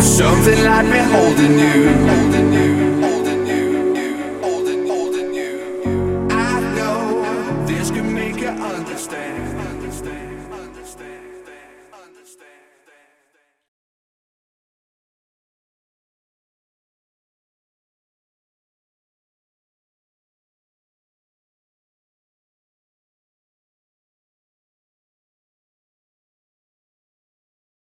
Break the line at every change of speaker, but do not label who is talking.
Something like me holding you.